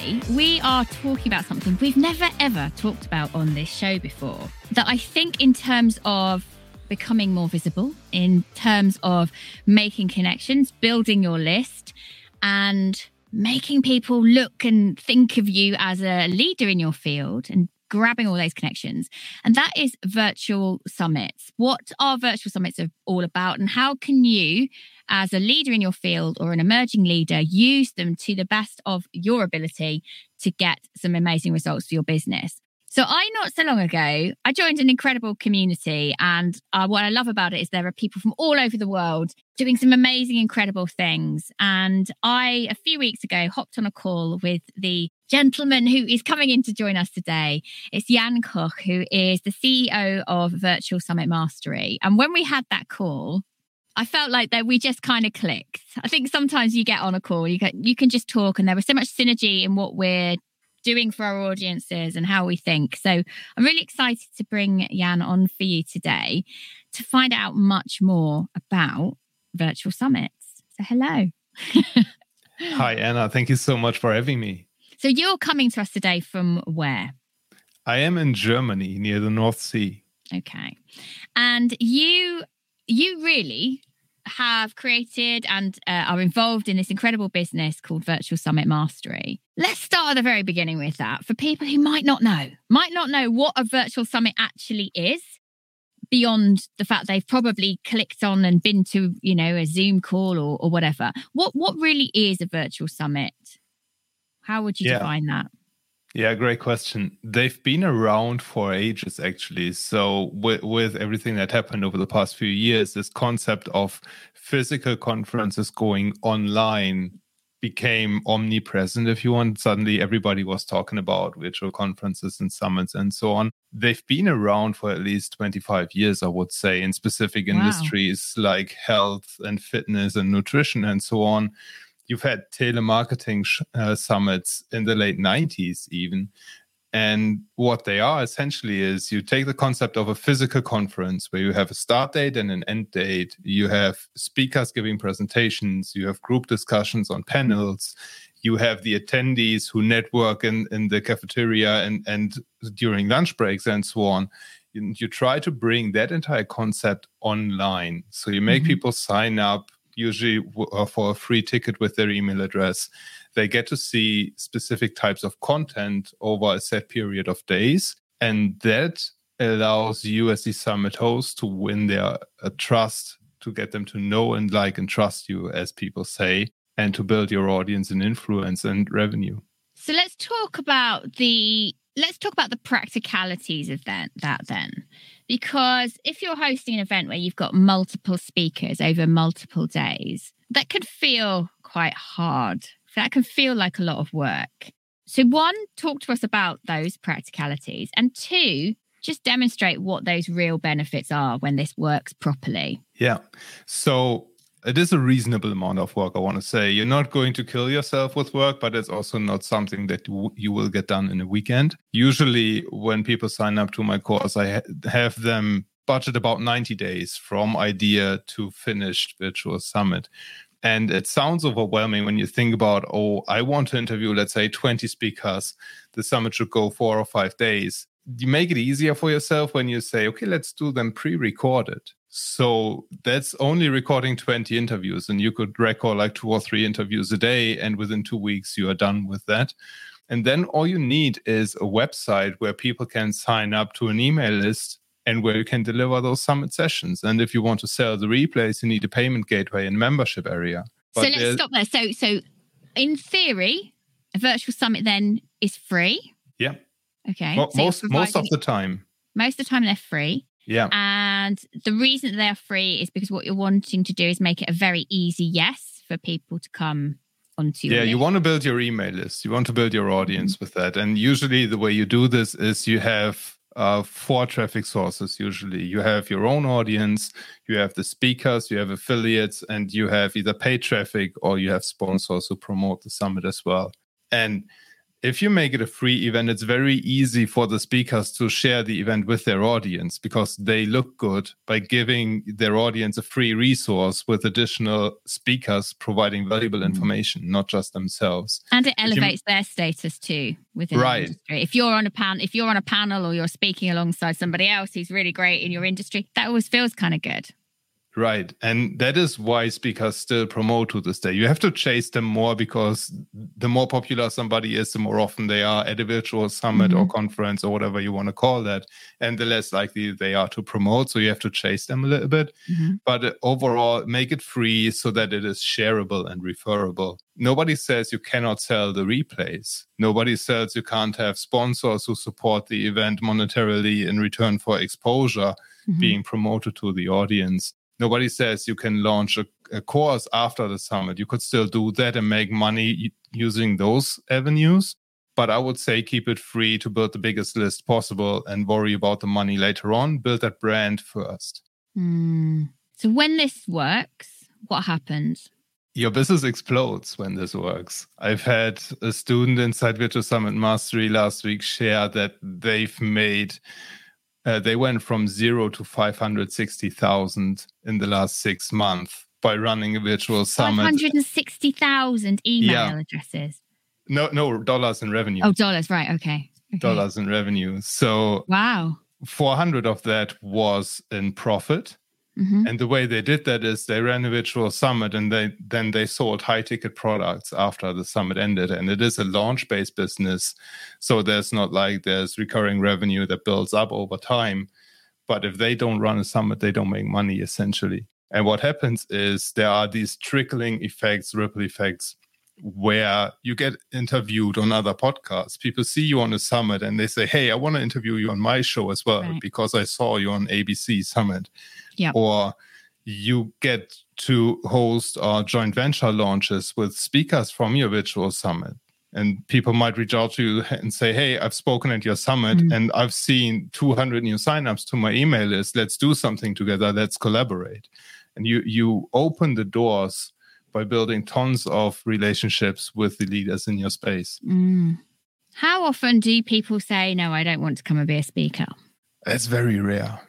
Today, we are talking about something we've never ever talked about on this show before. That I think, in terms of becoming more visible, in terms of making connections, building your list, and making people look and think of you as a leader in your field and grabbing all those connections. And that is virtual summits. What are virtual summits all about, and how can you as a leader in your field or an emerging leader, use them to the best of your ability to get some amazing results for your business. So, I not so long ago, I joined an incredible community. And uh, what I love about it is there are people from all over the world doing some amazing, incredible things. And I, a few weeks ago, hopped on a call with the gentleman who is coming in to join us today. It's Jan Koch, who is the CEO of Virtual Summit Mastery. And when we had that call, I felt like that we just kind of clicked. I think sometimes you get on a call, you can you can just talk, and there was so much synergy in what we're doing for our audiences and how we think. So I'm really excited to bring Jan on for you today to find out much more about virtual summits. So hello. Hi Anna, thank you so much for having me. So you're coming to us today from where? I am in Germany near the North Sea. Okay. And you you really have created and uh, are involved in this incredible business called Virtual Summit Mastery. Let's start at the very beginning with that for people who might not know, might not know what a virtual summit actually is beyond the fact they've probably clicked on and been to, you know, a Zoom call or, or whatever. What what really is a virtual summit? How would you yeah. define that? Yeah, great question. They've been around for ages, actually. So, with, with everything that happened over the past few years, this concept of physical conferences going online became omnipresent, if you want. Suddenly, everybody was talking about virtual conferences and summits and so on. They've been around for at least 25 years, I would say, in specific wow. industries like health and fitness and nutrition and so on you've had telemarketing sh- uh, summits in the late 90s even. And what they are essentially is you take the concept of a physical conference where you have a start date and an end date. You have speakers giving presentations. You have group discussions on panels. You have the attendees who network in, in the cafeteria and, and during lunch breaks and so on. You, you try to bring that entire concept online. So you make mm-hmm. people sign up usually uh, for a free ticket with their email address. They get to see specific types of content over a set period of days. And that allows you as the summit host to win their uh, trust, to get them to know and like and trust you, as people say, and to build your audience and influence and revenue. So let's talk about the let's talk about the practicalities of that, that then. Because if you're hosting an event where you've got multiple speakers over multiple days, that could feel quite hard. That can feel like a lot of work. So, one, talk to us about those practicalities. And two, just demonstrate what those real benefits are when this works properly. Yeah. So, it is a reasonable amount of work i want to say. You're not going to kill yourself with work but it's also not something that you will get done in a weekend. Usually when people sign up to my course i ha- have them budget about 90 days from idea to finished virtual summit. And it sounds overwhelming when you think about oh i want to interview let's say 20 speakers. The summit should go four or five days. You make it easier for yourself when you say okay let's do them pre-recorded so that's only recording 20 interviews, and you could record like two or three interviews a day, and within two weeks, you are done with that. And then all you need is a website where people can sign up to an email list and where you can deliver those summit sessions. And if you want to sell the replays, you need a payment gateway and membership area. But so let's stop there. So, so in theory, a virtual summit then is free. Yeah. Okay. So most most of the time. Most of the time they're free. Yeah. And the reason they're free is because what you're wanting to do is make it a very easy yes for people to come onto Yeah, you want to build your email list. You want to build your audience mm-hmm. with that. And usually the way you do this is you have uh, four traffic sources usually. You have your own audience, you have the speakers, you have affiliates, and you have either paid traffic or you have sponsors who promote the summit as well. And if you make it a free event, it's very easy for the speakers to share the event with their audience because they look good by giving their audience a free resource with additional speakers providing valuable mm-hmm. information, not just themselves. And it elevates you, their status too within right. the industry. If you're on a pan, if you're on a panel or you're speaking alongside somebody else who's really great in your industry, that always feels kind of good. Right. And that is why speakers still promote to this day. You have to chase them more because the more popular somebody is, the more often they are at a virtual summit mm-hmm. or conference or whatever you want to call that. And the less likely they are to promote. So you have to chase them a little bit. Mm-hmm. But uh, overall, make it free so that it is shareable and referable. Nobody says you cannot sell the replays. Nobody says you can't have sponsors who support the event monetarily in return for exposure mm-hmm. being promoted to the audience nobody says you can launch a, a, course after the summit. You could still do that and make money using those avenues. But I would say keep it free to build the biggest list possible and worry about the money later on. Build that brand first. Mm. So when this works, what happens? Your business explodes when this works. I've had a student inside Virtual Summit Mastery last week share that they've made uh, they went from zero to 560,000 in the last six months by running a virtual summit. 560,000 email yeah. addresses. No, no, dollars in revenue. Oh, dollars, right. Okay. okay. Dollars in revenue. So, wow. 400 of that was in profit. Mm-hmm. And the way they did that is they ran a virtual summit and they then they sold high ticket products after the summit ended. And it is a launch based business. So there's not like there's recurring revenue that builds up over time. But if they don't run a summit, they don't make money essentially. And what happens is there are these trickling effects, ripple effects where you get interviewed on other podcasts. People see you on a summit and they say, Hey, I want to interview you on my show as well right. because I saw you on ABC Summit. Yeah. Or you get to host our joint venture launches with speakers from your virtual summit. And people might reach out to you and say, Hey, I've spoken at your summit mm-hmm. and I've seen 200 new signups to my email list. Let's do something together. Let's collaborate. And you, you open the doors by building tons of relationships with the leaders in your space. Mm. How often do people say, No, I don't want to come and be a speaker? It's very rare.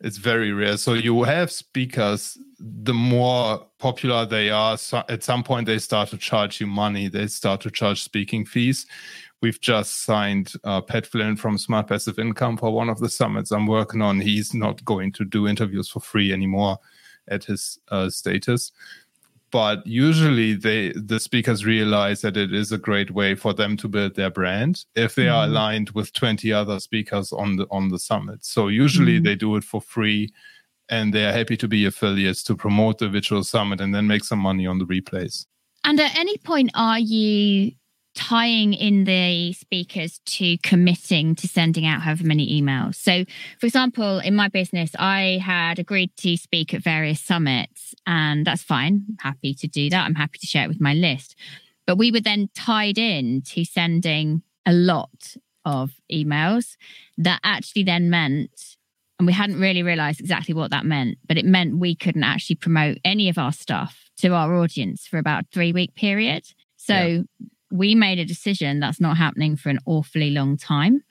It's very rare. So you have speakers, the more popular they are, so at some point they start to charge you money. They start to charge speaking fees. We've just signed uh, Pat Flynn from Smart Passive Income for one of the summits I'm working on. He's not going to do interviews for free anymore at his uh, status but usually they the speakers realize that it is a great way for them to build their brand if they mm-hmm. are aligned with 20 other speakers on the on the summit so usually mm-hmm. they do it for free and they are happy to be affiliates to promote the virtual summit and then make some money on the replays and at any point are you tying in the speakers to committing to sending out however many emails. So, for example, in my business, I had agreed to speak at various summits, and that's fine. I'm happy to do that. I'm happy to share it with my list. But we were then tied in to sending a lot of emails that actually then meant, and we hadn't really realized exactly what that meant, but it meant we couldn't actually promote any of our stuff to our audience for about three week period. So yeah we made a decision that's not happening for an awfully long time.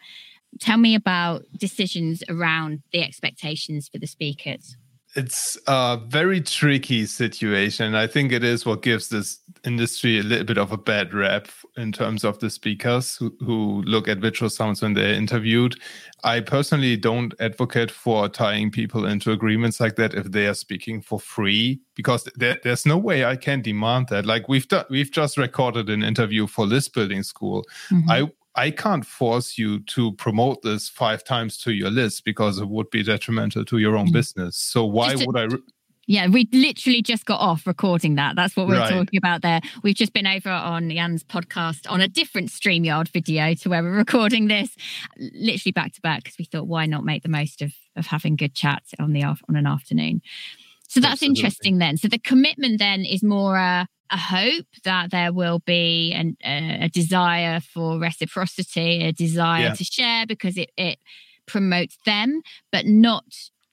Tell me about decisions around the expectations for the speakers. It's a very tricky situation. I think it is what gives this industry a little bit of a bad rap in terms of the speakers who, who look at virtual sounds when they're interviewed. I personally don't advocate for tying people into agreements like that if they are speaking for free, because there, there's no way I can demand that. Like we've done, we've just recorded an interview for List Building School. Mm-hmm. I I can't force you to promote this five times to your list because it would be detrimental to your own mm. business. So why would I? Re- yeah, we literally just got off recording that. That's what we are right. talking about there. We've just been over on Jan's podcast on a different StreamYard video to where we're recording this, literally back to back, because we thought, why not make the most of, of having good chats on the on an afternoon? So that's Absolutely. interesting then. So the commitment then is more uh, a hope that there will be an, a desire for reciprocity, a desire yeah. to share, because it, it promote them, but not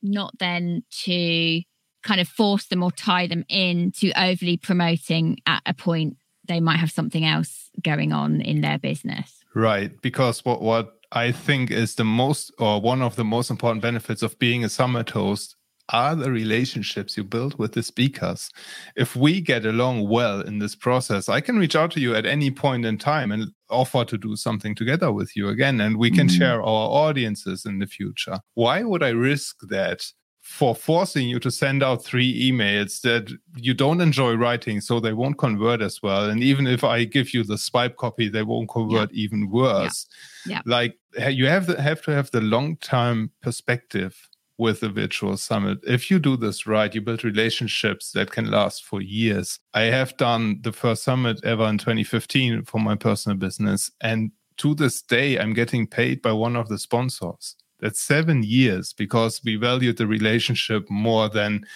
not then to kind of force them or tie them in to overly promoting at a point they might have something else going on in their business. Right. Because what, what I think is the most or one of the most important benefits of being a summit host are the relationships you build with the speakers. If we get along well in this process, I can reach out to you at any point in time and offer to do something together with you again, and we can mm-hmm. share our audiences in the future. Why would I risk that? for forcing you to send out three emails that you don't enjoy writing, so they won't convert as well. And even if I give you the swipe copy, they won't convert yeah. even worse. Yeah. yeah. Like you have the, have to have the long term perspective with a virtual summit. If you do this right, you build relationships that can last for years. I have done the first summit ever in 2015 for my personal business, and to this day, I'm getting paid by one of the sponsors. That's seven years because we value the relationship more than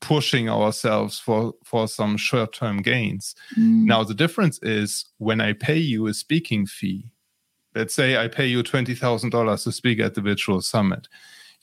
pushing ourselves for for some short-term gains. Mm. Now the difference is when I pay you a speaking fee. Let's say I pay you twenty thousand dollars to speak at the virtual summit.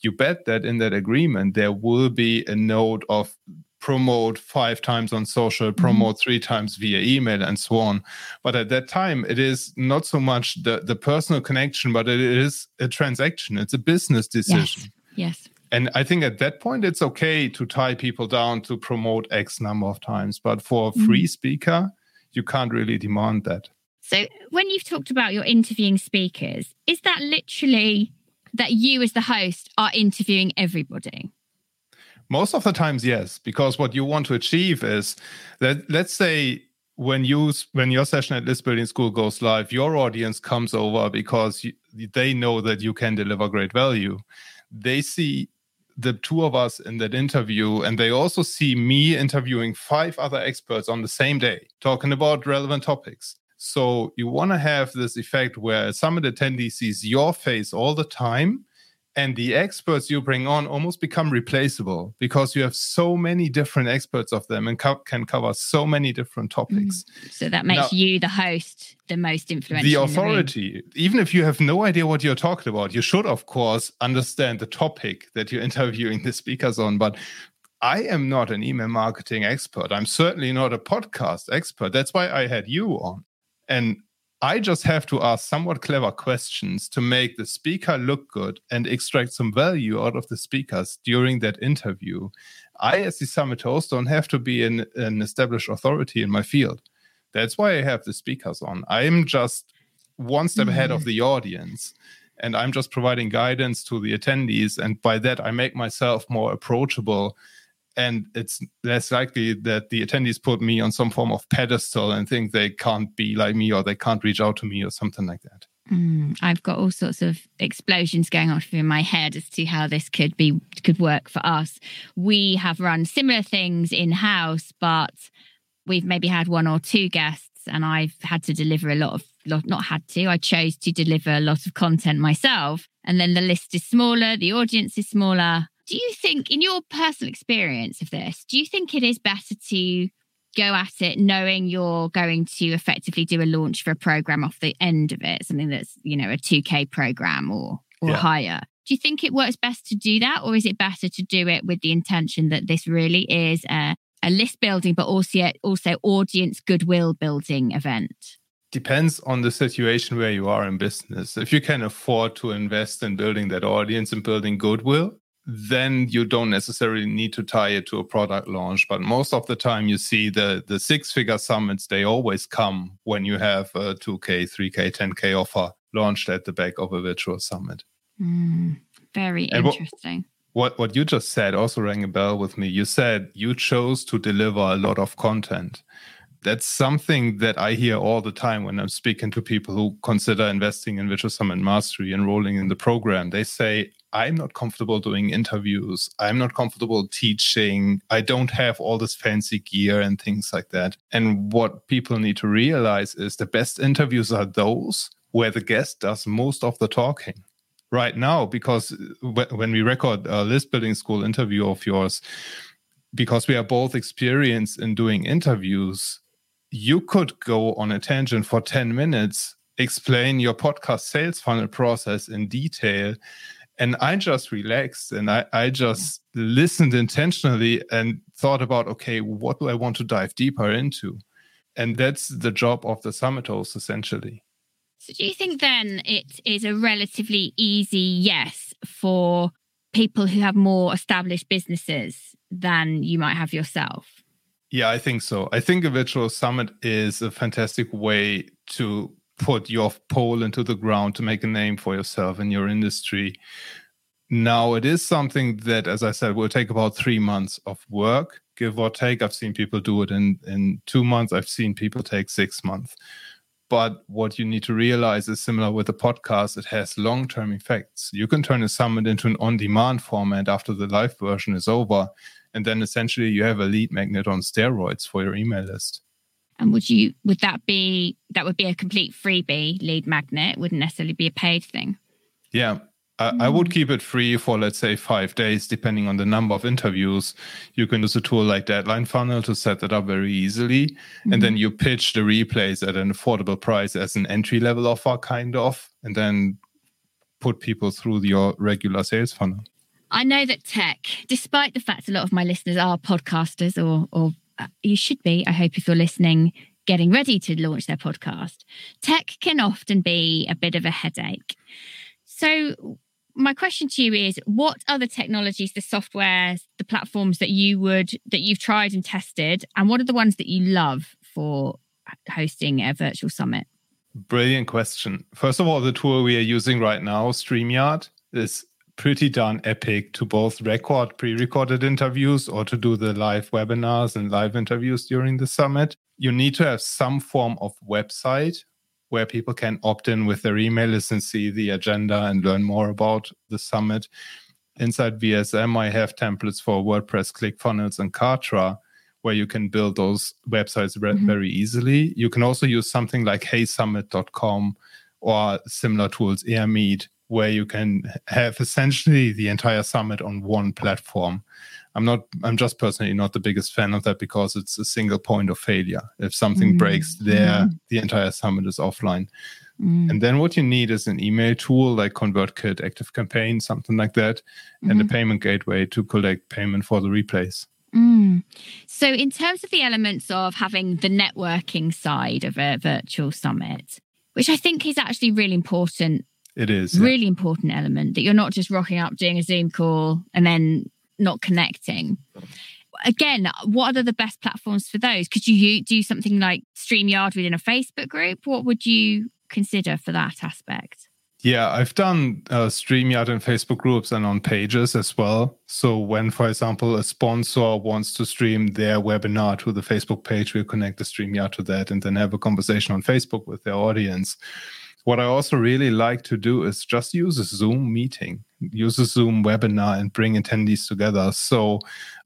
You bet that in that agreement there will be a note of promote five times on social, mm-hmm. promote mm-hmm. three times via email, and so on. But at that time, it is not so much the, the personal connection, but it is a transaction. It's a business decision. Yes. yes. And I think at that point, it's okay to tie people down to promote X number of times. But for a free mm-hmm. speaker, you can't really demand that. So, when you've talked about your interviewing speakers, is that literally that you, as the host, are interviewing everybody? Most of the times, yes, because what you want to achieve is that let's say when you when your session at List Building School goes live, your audience comes over because you, they know that you can deliver great value. They see the two of us in that interview, and they also see me interviewing five other experts on the same day, talking about relevant topics. So you want to have this effect where summit attendee sees your face all the time and the experts you bring on almost become replaceable because you have so many different experts of them and co- can cover so many different topics. Mm. So that makes now, you the host the most influential. The authority, the even if you have no idea what you're talking about, you should of course understand the topic that you're interviewing the speakers on. But I am not an email marketing expert. I'm certainly not a podcast expert. That's why I had you on. And I just have to ask somewhat clever questions to make the speaker look good and extract some value out of the speakers during that interview. I, as the summit host, don't have to be an, an established authority in my field. That's why I have the speakers on. I'm just one step mm-hmm. ahead of mm-hmm. the audience and I'm just providing guidance to the attendees. And by that, I make myself more approachable and it's less likely that the attendees put me on some form of pedestal and think they can't be like me or they can't reach out to me or something like that. Mm, I've got all sorts of explosions going off in my head as to how this could be could work for us. We have run similar things in house, but we've maybe had one or two guests, and I've had to deliver a lot of lot, not had to. I chose to deliver a lot of content myself, and then the list is smaller, the audience is smaller, do you think, in your personal experience of this, do you think it is better to go at it knowing you're going to effectively do a launch for a program off the end of it, something that's, you know, a 2K program or or yeah. higher? Do you think it works best to do that, or is it better to do it with the intention that this really is a, a list building, but also also audience goodwill building event? depends on the situation where you are in business. If you can afford to invest in building that audience and building goodwill, then you don't necessarily need to tie it to a product launch. But most of the time, you see the the six figure summits. They always come when you have a 2K, 3K, 10K offer launched at the back of a virtual summit. Mm, very and interesting. What, what what you just said also rang a bell with me. You said you chose to deliver a lot of content. That's something that I hear all the time when I'm speaking to people who consider investing in Virtual Summit Mastery, enrolling in the program. They say, I'm not comfortable doing interviews. I'm not comfortable teaching. I don't have all this fancy gear and things like that. And what people need to realize is the best interviews are those where the guest does most of the talking. Right now, because when we record a list building school interview of yours, because we are both experienced in doing interviews, you could go on a tangent for 10 minutes, explain your podcast sales funnel process in detail, And I just relaxed and I, I just listened intentionally and thought about, okay, what do I want to dive deeper into? And that's the job of the summit host, essentially. So, do you think then it is a relatively easy yes for people who have more established businesses than you might have yourself? Yeah, I think so. I think a virtual summit is a fantastic way to put your pole into the ground to make a name for yourself in your industry. Now, it is something that, as I said, will take about three months of work, give or take. I've seen people do it in, in two months, I've seen people take six months. But what you need to realize is similar with the podcast, it has long term effects. You can turn a summit into an on demand format after the live version is over. And then essentially you have a lead magnet on steroids for your email list. And would you would that be that would be a complete freebie lead magnet? Wouldn't necessarily be a paid thing. Yeah. I, I would hmm. keep it free for let's say five days, depending on the number of interviews. You can use a tool like Deadline Funnel to set that up very easily, mm-hmm. and then mm-hmm. you pitch the replays at an affordable price as an entry level offer, kind of, and then put people through your regular sales funnel. I know that tech, despite the fact a lot of my listeners are podcasters or or Uh, you should be, I hope, if you're listening, getting ready to launch their podcast. Tech can often be a bit of a headache. So, my question to you is what other technologies the softwares the platforms that you would that you've tried and tested and what are the ones that you love for hosting a virtual summit brilliant question first of all the tool we are using right now streamyard is pretty darn epic to both record pre-recorded interviews or to do the live webinars and live interviews during the summit. You need to have some form of website where people can opt in with their email list and see the agenda and learn more about the summit. Inside vsm i have templates for wordpress clickfunnels and kartra where you can build those websites mm-hmm. very easily. You can also use something like heysummit.com or similar tools airmeet where you can have essentially the entire summit on one platform. I'm not I'm just personally not the biggest fan of that because it's a single point of failure. If something mm. breaks there, mm. the entire summit is offline. Mm. And then what you need is an email tool like ConvertKit, ActiveCampaign, something like that, mm-hmm. and a mm-hmm. payment gateway to collect payment for the replays. Mm. So, in terms of the elements of having the networking side of a virtual summit, which I think is actually really important it is. Really yeah. important element that you're not just rocking up, doing a Zoom call, and then not connecting. Again, what are the best platforms for those? Could you do something like StreamYard within a Facebook group? What would you consider for that aspect? Yeah, I've done uh, StreamYard in Facebook groups and on pages as well. So when, for example, a sponsor wants to stream their webinar to the Facebook page, we'll connect the StreamYard to that and then have a conversation on Facebook with their audience. What I also really like to do is just use a Zoom meeting, use a Zoom webinar and bring attendees together. So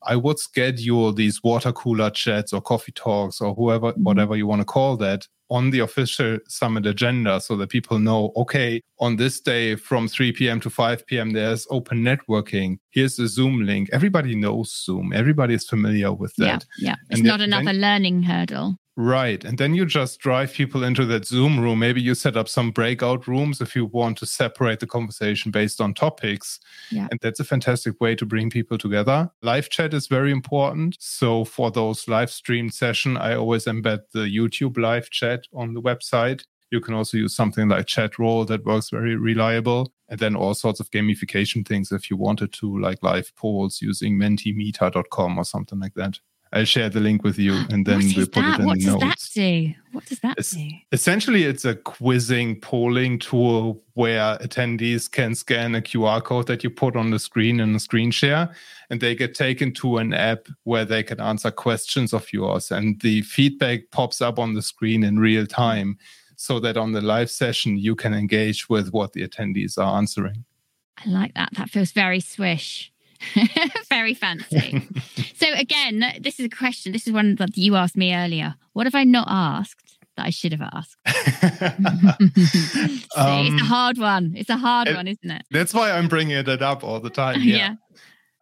I would schedule these water cooler chats or coffee talks or whoever, mm-hmm. whatever you want to call that on the official summit agenda so that people know, okay, on this day from 3 p.m. to 5 p.m., there's open networking. Here's the Zoom link. Everybody knows Zoom. Everybody is familiar with that. Yeah. yeah. It's and not another learning hurdle. Right. And then you just drive people into that Zoom room. Maybe you set up some breakout rooms if you want to separate the conversation based on topics. Yeah. And that's a fantastic way to bring people together. Live chat is very important. So for those live streamed session, I always embed the YouTube live chat on the website. You can also use something like Chatroll that works very reliable. And then all sorts of gamification things if you wanted to, like live polls using mentimeter.com or something like that. I'll share the link with you and then we'll put that? it in what the notes. What does that do? What does that it's, do? Essentially, it's a quizzing polling tool where attendees can scan a QR code that you put on the screen in a screen share and they get taken to an app where they can answer questions of yours and the feedback pops up on the screen in real time so that on the live session you can engage with what the attendees are answering. I like that. That feels very swish. Very fancy. so again, this is a question. This is one that you asked me earlier. What have I not asked that I should have asked? See, um, it's a um, hard one. It's a hard it, one, isn't it? That's why I'm bringing it up all the time. Yeah. yeah.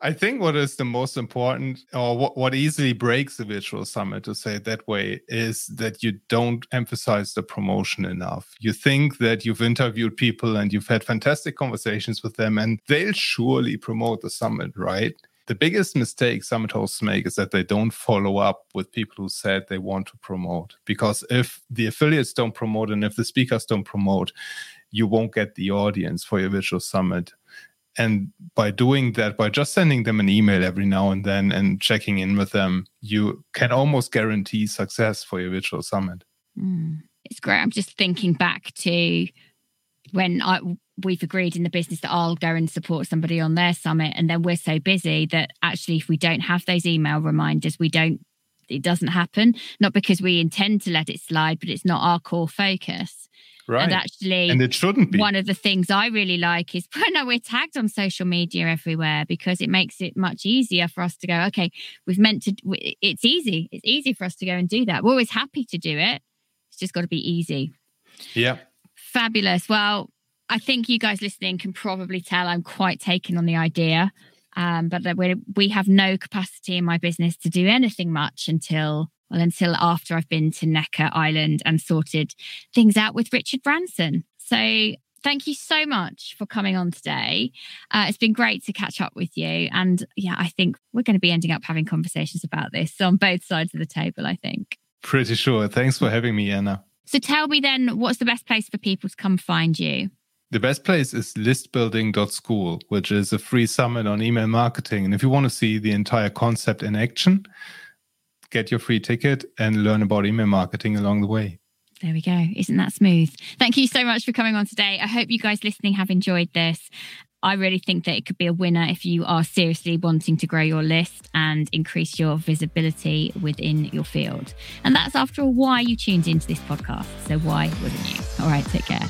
I think what is the most important, or what, what easily breaks the virtual summit, to say it that way, is that you don't emphasize the promotion enough. You think that you've interviewed people and you've had fantastic conversations with them, and they'll surely promote the summit, right? The biggest mistake summit hosts make is that they don't follow up with people who said they want to promote. Because if the affiliates don't promote and if the speakers don't promote, you won't get the audience for your virtual summit. And by doing that by just sending them an email every now and then and checking in with them you can almost guarantee success for your virtual summit. Mm, it's great. I'm just thinking back to when I, we've agreed in the business that i'll go and support somebody on their summit and then we're so busy that actually if we don't have those email reminders we don't it doesn't happen not because we intend to let it slide but it's not our core focus Right. And actually, and it shouldn't be. One of the things I really like is when we're tagged on social media everywhere because it makes it much easier for us to go, okay, we've meant to, it's easy. It's easy for us to go and do that. We're always happy to do it. It's just got to be easy. Yeah. Fabulous. Well, I think you guys listening can probably tell I'm quite taken on the idea. Um, but that we we have no capacity in my business to do anything much until well, until after I've been to Necker Island and sorted things out with Richard Branson. So thank you so much for coming on today. Uh, it's been great to catch up with you. And yeah, I think we're going to be ending up having conversations about this on both sides of the table, I think. Pretty sure. Thanks for having me, Anna. So tell me then, what's the best place for people to come find you? The best place is listbuilding.school, which is a free summit on email marketing. And if you want to see the entire concept in action, get your free ticket and learn about email marketing along the way. There we go. Isn't that smooth? Thank you so much for coming on today. I hope you guys listening have enjoyed this. I really think that it could be a winner if you are seriously wanting to grow your list and increase your visibility within your field. And that's, after all, why you tuned into this podcast. So, why wouldn't you? All right, take care.